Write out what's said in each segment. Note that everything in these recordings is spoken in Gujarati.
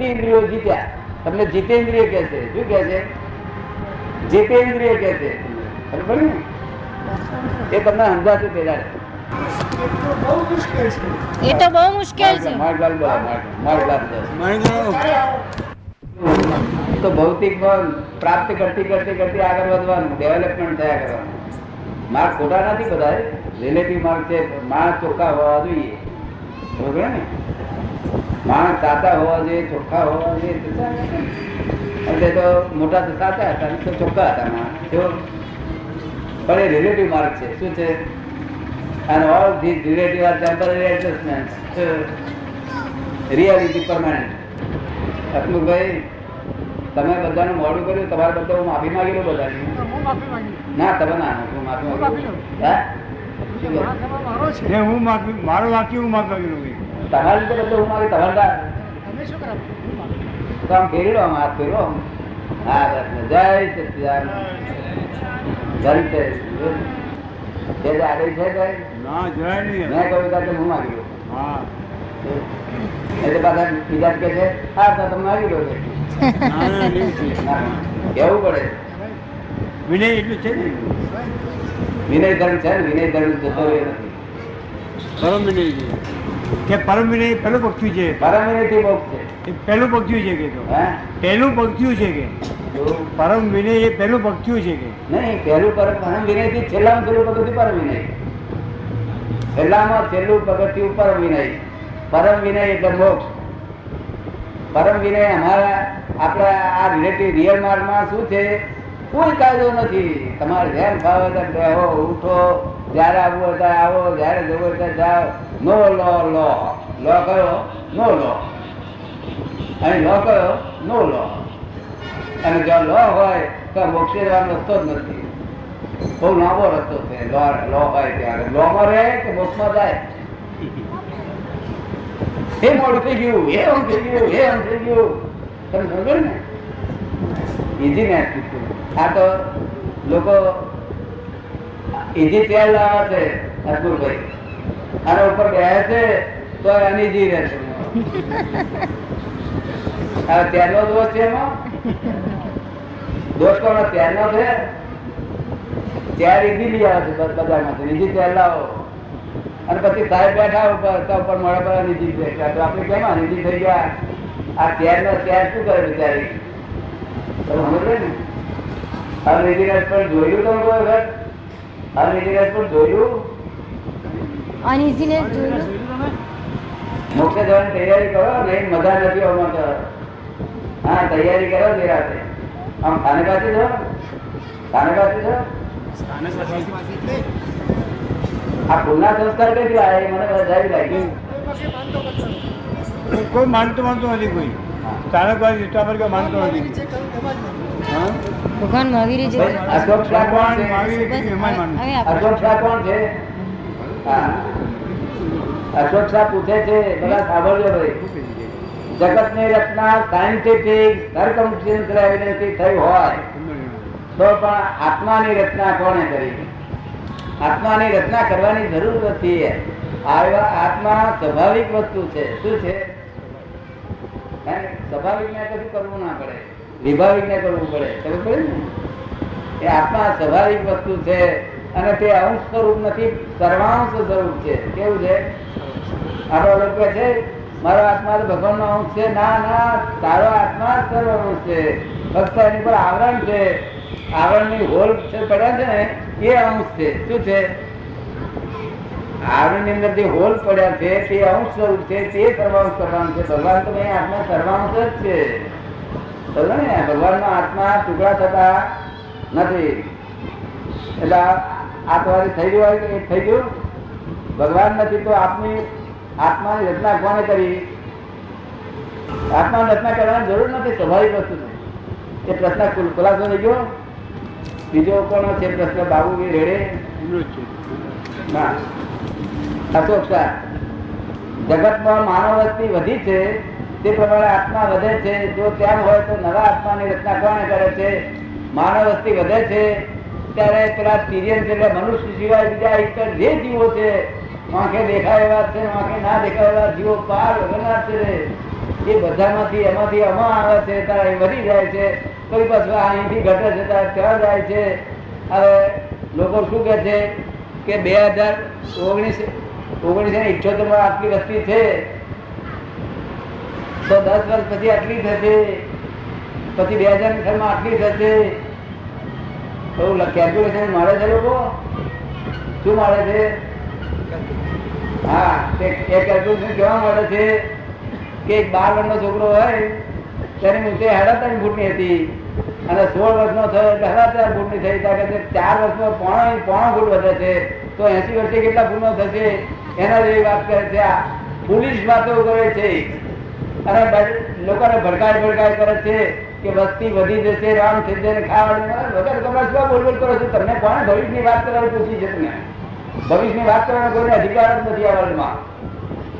ઇન્દ્રિયો જીત્યા. તમને જીતેન્દ્રિય કે છે. શું કે છે? જીતેન્દ્રિય કે છે. એ તમને સમજાતું પેલા એ તો બહુ મુશ્કેલ છે. માર્ગલાલ બોલો માર્ગલાલ તો ભૌતિક પ્રાપ્ત કરતી કરતી કરતી આગળ વધવાનું ડેવલપમેન્ટ થયા કરવાનું. માર્ક ખોટા નથી બધા રિલેટિવ માર્ગ છે. માણસ ચોખ્ખા હોવા જોઈએ. બરોબર ને? માણસ સાચા હોવા જોઈએ ચોખ્ખા હોવા જોઈએ એટલે તો મોટા તો સાચા હતા તો ચોખ્ખા હતા માણસ. પણ એ રિલેટિવ માર્ક છે. શું છે? અને all this relative are temporary adjustment reality permanent ભાઈ તમે બધાનું મોડું કર્યું તમારે બધા હું માફી માંગી લઉં બધાની? ના તમે ના હું માફી માંગી લઉં. હા? હું માફી મારું વાક્ય હું માફી માંગી લઉં. તમારી રીતે બધું હું માગી તમારે કામ તો આમ ફેરી લો આમ હાથ ફેરવો હા જય સચિદાનંદ. જય જય આગળ છે ભાઈ ના નહીં. મેં કહ્યું ત્યારે હું માગી લઉં હા. એટલે પાછા બીજા કે છે હા તો તમે માગી ગયો કહેવું પડે? વિનય એટલું છે ને. વિનય ધર્મ છે ને વિનય ધર્મ જતો રહ્યો નથી. કે પરમ વિનય પહેલું પગથિયું છે? પરમ વિનયથી મોક્ષ છે. એ પહેલું પગથિયું છે કે તો? પહેલું પગથિયું છે કે? પરમ વિનય એ પહેલું પગથિયું છે કે? નહીં પહેલું પરમ પરમ વિનયથી છેલ્લામાં છેલ્લું પગથિયું પરમ વિનય. છેલ્લામાં છેલ્લું પગથિયું પરમ વિનય. પરમ વિનય એટલે મોક્ષ. પરમ વિનય અમારા આપણા આ રિલેટિવ રિયલ માર્ગમાં શું છે? કોઈ કાયદો નથી. તમારે ધ્યાન તેમ બેહો ઉઠો જ્યારે આવવું હોય ત્યારે આવો જ્યારે જવું હોય ત્યારે જાઓ. નો લો લો. લો કયો? નો લો. અને લો કયો? નો લો. અને જો લો હોય, તો મોક્ષે જવાનો રસ્તો જ નથી. બહુ લાંબો રસ્તો છે. લો લો હોય ત્યારે. લો માં રહે કે મોક્ષમાં જાય? એ મોડું થઈ ગયું એ આમ થઈ ગયું એ આમ થઈ ગયું. તમે સમજો ને? ઇઝી ને આ તો લોકો ઇઝી તેલ લાવે છે અકબરભાઈ આના ઉપર બેસે છે, તો અનઇઝી રહેશે. ત્યારનો દોષ છે એમાં? દોષ કોનો ત્યારનો છે. ત્યાર ઈઝી લઈ આવે છે બજારમાંથી ઈઝી ત્યાર લાવો. અને પછી સાહેબ બેઠા ઉપર, તો ઉપર મોડા પર નીચી બેઠા તો આપણે કેમ નીજી થઈ ગયા? આ ત્યારનો ત્યાર શું કરે બિચારી? સમજે ને? આ નીતિરાજ પણ જોયું તમે કોઈ વખત? આ રેજીનેસ પણ જોયું? અનઇઝીનેસ જોયું મોક્ષ જવાની તૈયારી કરો નહીં મજા નથી આવવા તો. હા તૈયારી કરો નિરાતે આમ ખાને પાસે છો ખાને પાસે છો આ ભૂલના સંસ્કાર કઈ આવ્યા મને બધા લાગી કોઈ માનતું માનતું નથી કોઈ. ચાણક વાળી રીટા પર કોઈ માનતો નથી. હા? ભગવાન મહાવીર જે અશોક શાહ કોણ છે? અશોક શાહ કોણ છે. અશોક શાહ પૂછે છે, બધા સાંભળજો ભાઈ. જગત ને રચના સાયન્ટિફિક સર્કમસ્ટન્શિયલ એવિડન્સથી થઈ હોય, તો પણ આત્માની રચના કોણે કરી? આત્માની રચના કરવાની જરૂર નથી આવા આત્મા સ્વાભાવિક વસ્તુ છે. શું છે? સ્વાભાવિક ને કશું કરવું ના પડે? વિભાવિક ને કરવું પડે. ખબર પડે ને? એ આત્મા સ્વાભાવિક વસ્તુ છે. અને તે અંશ સ્વરૂપ નથી, સર્વાંશ સ્વરૂપ છે. કેવું છે? આપણો લોકો છે, મારો આત્મા તો ભગવાન નો અંશ છે. ના ના, તારો આત્મા જ સર્વ અંશ છે. ફક્ત એની પર આવરણ છે. આવરણની હોલ છે પડ્યા છે ને, એ અંશ છે. શું છે? આવરણની અંદર જે હોલ પડ્યા છે, તે અંશ સ્વરૂપ છે. તે સર્વાંશ સર્વાંશ છે. ભગવાન તો નહીં, આત્મા સર્વાંશ જ છે. સમજો ને ભગવાન નો આત્મા ટુકડા થતા નથી. એટલે આ તમારે થઈ ગયું હોય એ થઈ ગયું? ભગવાન નથી તો આપની આત્માની રચના કોને કરી? આત્માની રચના કરવાની જરૂર નથી, સ્વાભાવિક વસ્તુ એ પ્રશ્ન ખુલ- ખુલાસો થઈ ગયો. બીજો કોનો છે પ્રશ્ન? બાબુ કે રેડે? ના. અશોક શાહ જગતમાં માનવ વસ્તી વધી છે, તે પ્રમાણે આત્મા વધે છે. જો તેમ હોય તો નવા આત્માની રચના કોને કરે છે? માનવ વસ્તી વધે છે ત્યારે પેલા છે એટલે મનુષ્ય સિવાય બીજા ઇતર જે જીવો છે. આંખે દેખાય એવા છે આંખે ના દેખાય એવા જીવો પાર વગરના છે. એ બધામાંથી એમાંથી અમા આવે છે ત્યારે એ વધી જાય છે. કોઈ પાછું અહીંથી ઘટે છે, તારે ત્યાં જાય છે. હવે લોકો શું કહે છે કે બે હજાર ઓગણીસ, ઓગણીસો ને ઇઠ્યોતેરમાં આટલી વસ્તી છે. તો દસ વર્ષ પછી આટલી થશે. પછી બે હજાર આટલી થશે. એવું કેલ્ક્યુલેશન મળે છે લોકો? શું મળે છે? હા, તે એ કેલ્ક્યુલેશન કેવા મળે છે કે એક બાર વર્ષનો છોકરો હોય, તેની ઊંચાઈ સાડા ત્રણ ફૂટની હતી. અને સોળ વર્ષનો થયો એટલે સાડા ચાર ફૂટની થઈ. ત્યાં કે ચાર વર્ષમાં પોણો પોણો ફૂટ વધે છે. તો એસી વર્ષે કેટલા ફૂટનો થશે? એના જેવી વાત કરે છે આ. પોલીસ વાતો કરે છે. અને લોકોને ભડકાય ભડકાય કરે છે. કે વસ્તી વધી જશે, રામ સિદ્ધે વગર તમારે શું બોલ બોલ કરો છો. તમને કોણે ભવિષ્યની વાત કરવાની પૂછી છે તમે ભવિષ્યની વાત કરવાનો કોઈને અધિકાર જ નથી આ વર્લ્ડમાં.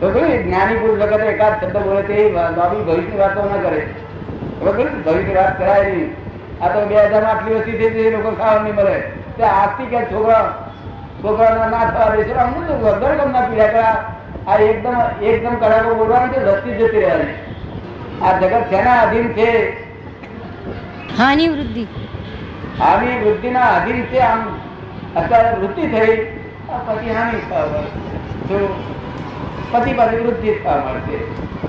તો કહ્યું જ્ઞાની પુરુષ વખતે એકાદ શબ્દ બોલે તે નવી ભવિષ્યની વાતો ના કરે. હવે કહ્યું ભવિષ્યની વાત કરાય નહીં. આ તો બે હજાર આટલી વસ્તી થઈ જશે લોકો ખાવા નહીં મળે. તે આજથી ક્યાં છોકરા, છોકરાના ના થવા દેશે અમુક તો વગર કમ ના પીડા કરા. આ એકદમ એકદમ કડાકો બોલવાનું છે વસ્તી જતી રહેવાની. આ જગત શેના અધીન છે? હાનિ વૃદ્ધિ. આની વૃદ્ધિના આધી રીતે આમ અત્યારે વૃદ્ધિ થઈ પછી હાનિ જો પછી પાછી વૃદ્ધિ થવા મળશે.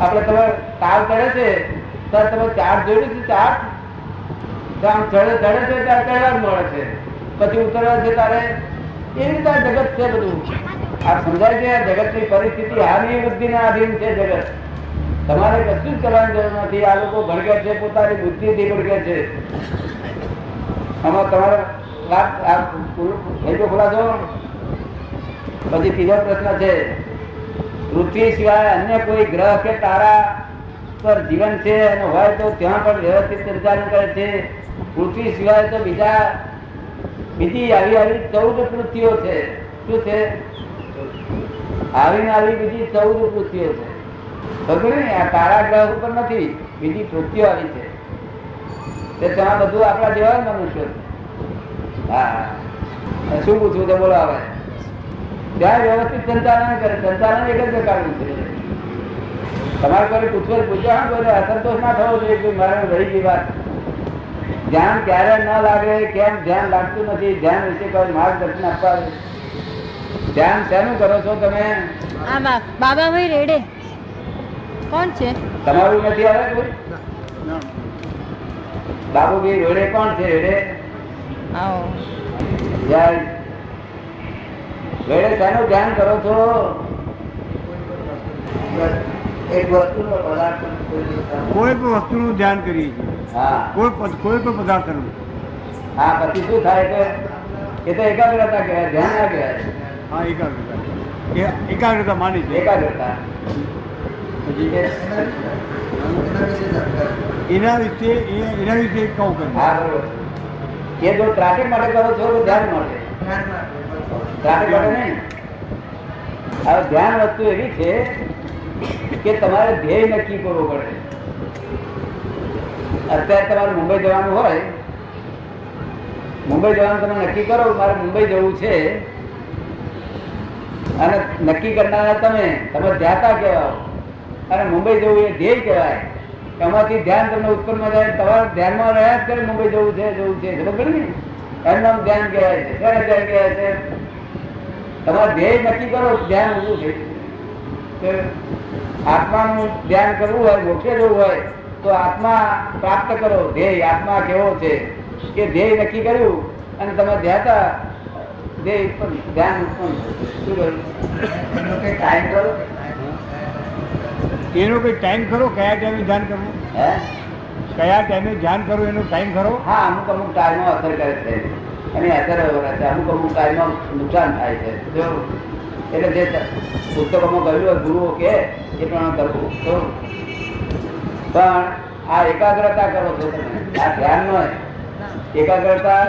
આપણે તમે તાવ ચડે છે ત્યારે તમે ચાર્ટ જોયું છે ચાર્ટ આમ ચડે ચડે છે ત્યારે ચડવા મળે છે. પછી ઉતરવા છે ત્યારે એવી રીતે જગત છે બધું. આ સમજાય છે જગત જગતની પરિસ્થિતિ હાની વૃદ્ધિના આધીન છે જગત. તમારે કશું જ કરવાની જરૂર નથી. આ લોકો ભડકે છે, પોતાની બુદ્ધિથી ભડકે છે. આમાં તમારે વાત, આ ખોલાશો પછી ત્રીજો પ્રશ્ન છે, પૃથ્વી સિવાય અન્ય કોઈ ગ્રહ કે તારા પર જીવન છે અને હોય તો ત્યાં પણ વ્યવસ્થિત સંચાલન કરે છે? પૃથ્વી સિવાય તો બીજા બીજી આવી આવી ચૌદ પૃથ્વીઓ છે. શું છે? આવીને આવી બીજી ચૌદ પૃથ્વીઓ છે. ખબર તમારે અસંતોષ ના થવો જોઈએ મારે રહી ગઈ ધ્યાન ક્યારે ન લાગે, કેમ ધ્યાન લાગતું નથી, ધ્યાન વિશે કોઈ માર્ગદર્શન આપવા. ધ્યાન શેનું કરો છો તમે? બાબા ભાઈ રેડે. કોણ છે? તમારું નથી આવે કોઈ. બાબુભાઈ રોડે કોણ છે રેડે આવો. જય. વેળે શાનું ધ્યાન કરો છો? એક વસ્તુનો પદાર્થ કોઈ પણ વસ્તુનું ધ્યાન કરીએ છીએ. હા. કોઈ પણ કોઈ પણ પદાર્થનું હા પછી શું થાય કે એ તો એકાગ્રતા કહેવાય ધ્યાન ના કહેવાય. હા એકાગ્રતા. એકાગ્રતા માની છે એકાગ્રતા ધ્યાન વસ્તુ એવી છે કે તમારે ધ્યેય નક્કી કરવો પડે. અત્યારે તમારે મુંબઈ જવાનું હોય, મુંબઈ જવાનું તમે નક્કી કરો, મારે મુંબઈ જવું છે. અને નક્કી કરનારા તમે તમે ધ્યાતા કહેવાઓ અને મુંબઈ જવું એ ધ્યેય કહેવાય. એમાંથી ધ્યાન તમને ઉત્પન્ન થાય, તમારે ધ્યાનમાં રહ્યા જ કરે મુંબઈ જવું છે જવું છે ખબર ને? એનું ધ્યાન કહેવાય છે ક્યારે ધ્યાન કહેવાય છે. તમારે ધ્યેય નક્કી કરો, ધ્યાન ઊભું છે. આત્માનું ધ્યાન કરવું હોય, મોક્ષે જવું હોય, તો આત્મા પ્રાપ્ત કરો, ધ્યેય, આત્મા કેવો છે? કે ધ્યેય નક્કી કર્યું અને તમે ધ્યાતા, ધ્યેય ધ્યાન ઉત્પન્ન શું કર્યું ટાઈમ કરો એનો કોઈ ટાઈમ ખરો? કયા ટાઈમે ધ્યાન કરવું? હે? કયા ટાઈમે ધ્યાન કરવું? એનો ટાઈમ ખરો? હા અમુક અમુક ટાઈમમાં અસર કરે છે. અને અસર છે. અમુક અમુક ટાઈમમાં નુકસાન થાય છે. જો એટલે જે પુસ્તકોમાં કહ્યું હોય ગુરુઓ કે એ પ્રમાણે કરવું. તો પણ આ એકાગ્રતા કરો છો તમે. આ ધ્યાન નો એકાગ્રતા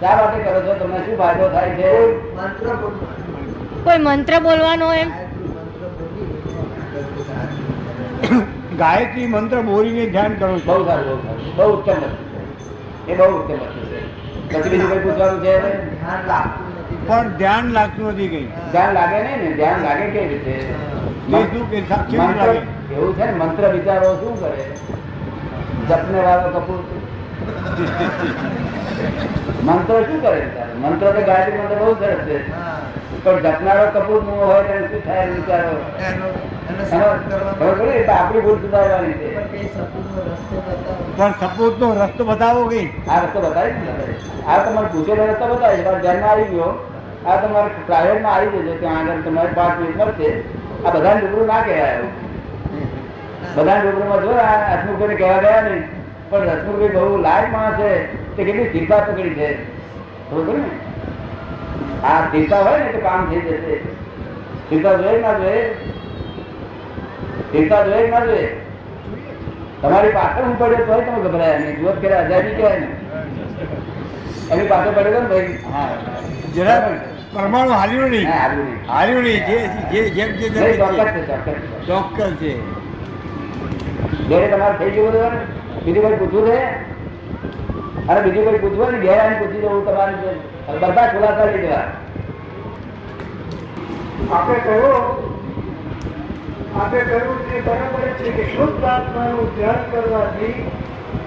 શા માટે કરો છો? તમને શું ફાયદો થાય છે? કોઈ મંત્ર બોલવાનો એમ? ગાયત્રી મંત્ર બોલીને ધ્યાન કરો બહુ સારું બહુ ઉત્તમ એ બહુ ઉત્તમ પછી બીજું કઈ પૂછવાનું છે પણ ધ્યાન લાગતું નથી કઈ. ધ્યાન લાગે નહીં ને? ધ્યાન લાગે કેવી રીતે? એવું છે ને? મંત્ર વિચારો શું કરે? જપને વાળો કપૂર. મંત્ર શું કરે? મંત્ર મંત્રો તો ગાયત્રી મંત્ર બહુ સરસ છે. પણ જપનારો કપૂરનું હોય તેને શું થાય વિચારો આપણી ભૂલ સુધારવાની છે. પણ સપૂત નો રસ્તો બતાવો. કઈ આ રસ્તો બતાવી આ તમારે પૂછેલો રસ્તો બતાવી છે. ધ્યાનમાં આવી ગયો. આ તમારે પ્રાઇવેટમાં આવી જજો ત્યાં આગળ તમારે પાંચ મિનિટ મળશે. આ બધા રૂબરૂ ના કહેવાય. બધા રૂબરૂમાં જો આ હસમુખભાઈને કહેવા ગયા નહીં. પણ હસમુખભાઈ બહુ લાયક માણસ છે. તે કેટલી સ્થિરતા પકડી છે. બરોબર ને આ ચિંતા હોય ને તો કામ થઈ જશે ચિંતા જોઈએ ના જોઈએ ચિંતા જોઈએ ના જોઈએ તમારી પાછળ હું પડ્યો તોય તમે ગભરાયા નહીં. જુઓ કે આઝાદી કહેવાય ને. એની પાછળ પડ્યો ને ભાઈ? હા. જરા પરમાણુ હાલ્યું નહીં. હાલ્યું નહીં. જે જે જેમ જે ચોક્કસ છે. જ્યારે તમારે થઈ ગયું? બીજું કઈ પૂછવું છે? અને બીજું કોઈ પૂછવું ને ઘેર આવીને પૂછી જવું તમારે બધા ખુલાસા લઈ જવા આપણે કહ્યું આપણે કહ્યું કે બરાબર છે કે શુદ્ધ આત્માનું ધ્યાન કરવાથી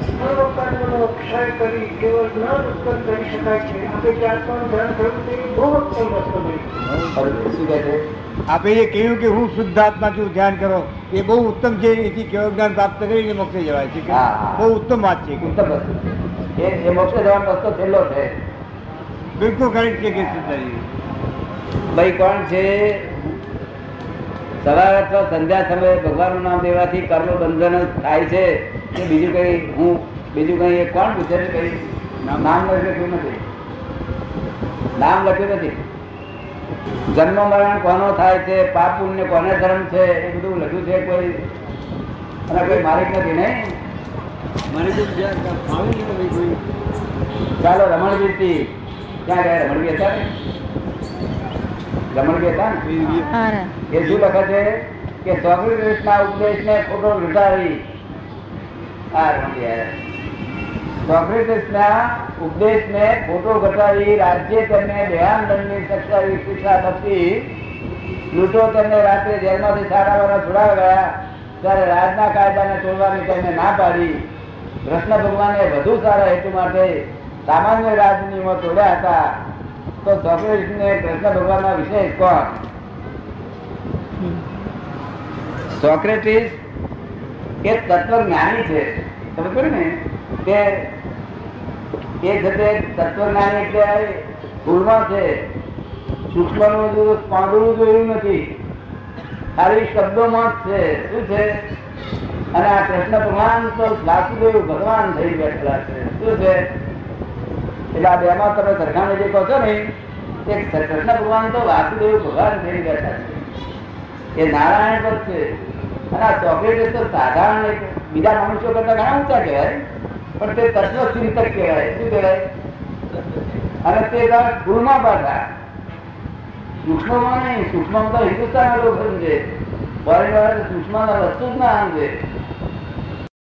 સર્વ ક્ષય કરી કેવળ જ્ઞાન ઉત્પન્ન કરી શકાય છે. આપણે જે આત્માનું ધ્યાન કર્યું તે બહુ ઉત્તમ વસ્તુ મળી શું કહે છે? આપે એ કહ્યું કે હું શુદ્ધ આત્મા છું ધ્યાન કરો એ બહુ ઉત્તમ છે. એથી કેવળ જ્ઞાન પ્રાપ્ત કરીને મોક્ષે જવાય છે. બહુ ઉત્તમ વાત છે. ઉત્તમ વસ્તુ એ એ મોક્ષે જવાનો રસ્તો છેલ્લો છે. બિલકુલ કરેક્ટ છે કે સિદ્ધાજી ભાઈ કોણ છે? સવાર અથવા સંધ્યા સમયે ભગવાનનું નામ લેવાથી કર્મ બંધન થાય છે. કે બીજું કઈ હું બીજું કઈ કોણ પૂછે છે કઈ? નામ લખ્યું નથી. નામ લખ્યું નથી. જન્મ મરણ કોનો થાય છે? પાપ પુણ્ય કોને ધર્મ છે? એ બધું લખ્યું છે કોઈ? અને કોઈ માલિક નથી નહીં મને રમણવીર ફાવે નહીં ભાઈ કોઈ. ચાલો રમણજીતથી ક્યાં ગયા? રમણવીર હતા ને? હતા ને? એ શું લખે છે? કે સોક્રેટિસ ના ઉપદેશ ને ખોટો લૂંટાવી આ સોક્રેટિસ ના ઉપદેશ ને ખોટો ઘટાડી રાજ્ય તેમને દેહાનંદની સત્તાવી શિક્ષા થતી લૂંટો તેમને રાત્રે જેલમાંથી સારા વાળા છોડાવ્યા. ત્યારે રાજના કાયદાને તોડવાની તેમને ના પાડી. કૃષ્ણ ભગવાને વધુ સારા હેતુ માટે સામાન્ય રાજ તોડ્યા હતા, તો સોક્રેટિસ કૃષ્ણ ભગવાનના વિશેષ કોણ? સોક્રેટિસ, એ તત્વજ્ઞાની છે. તમે કહ્યું ને? કે એ જતે તત્વજ્ઞાની એટલે સ્થૂળમાં છે. સૂક્ષ્મનું પાંદડું જોયું નથી. ખાલી શબ્દોમાં જ છે. શું છે? અને આ કૃષ્ણ ભગવાન તો વાસુદેવ ભગવાન થઈ બેઠેલા છે. શું છે? એટલે આ બેમાં તમે સરખામણી જે કહો છો ને એ કૃષ્ણ ભગવાન તો વાસુદેવ ભગવાન થઈ બેઠા છે. એ નારાયણ પર છે. અને આ ચોકલેટ તો સાધારણ એક, બીજા મનુષ્યો કરતા ઘણા ઊંચા કહેવાય. પણ તે તત્વ ચિંતક કહેવાય. શું કહેવાય? અને તે કુળમાં પાછા સૂક્ષ્મમાં નહીં સૂક્ષ્મ તો હિન્દુસ્તાનના લોકો સમજે. ફોરેન વાળા વસ્તુ જ ના સમજે.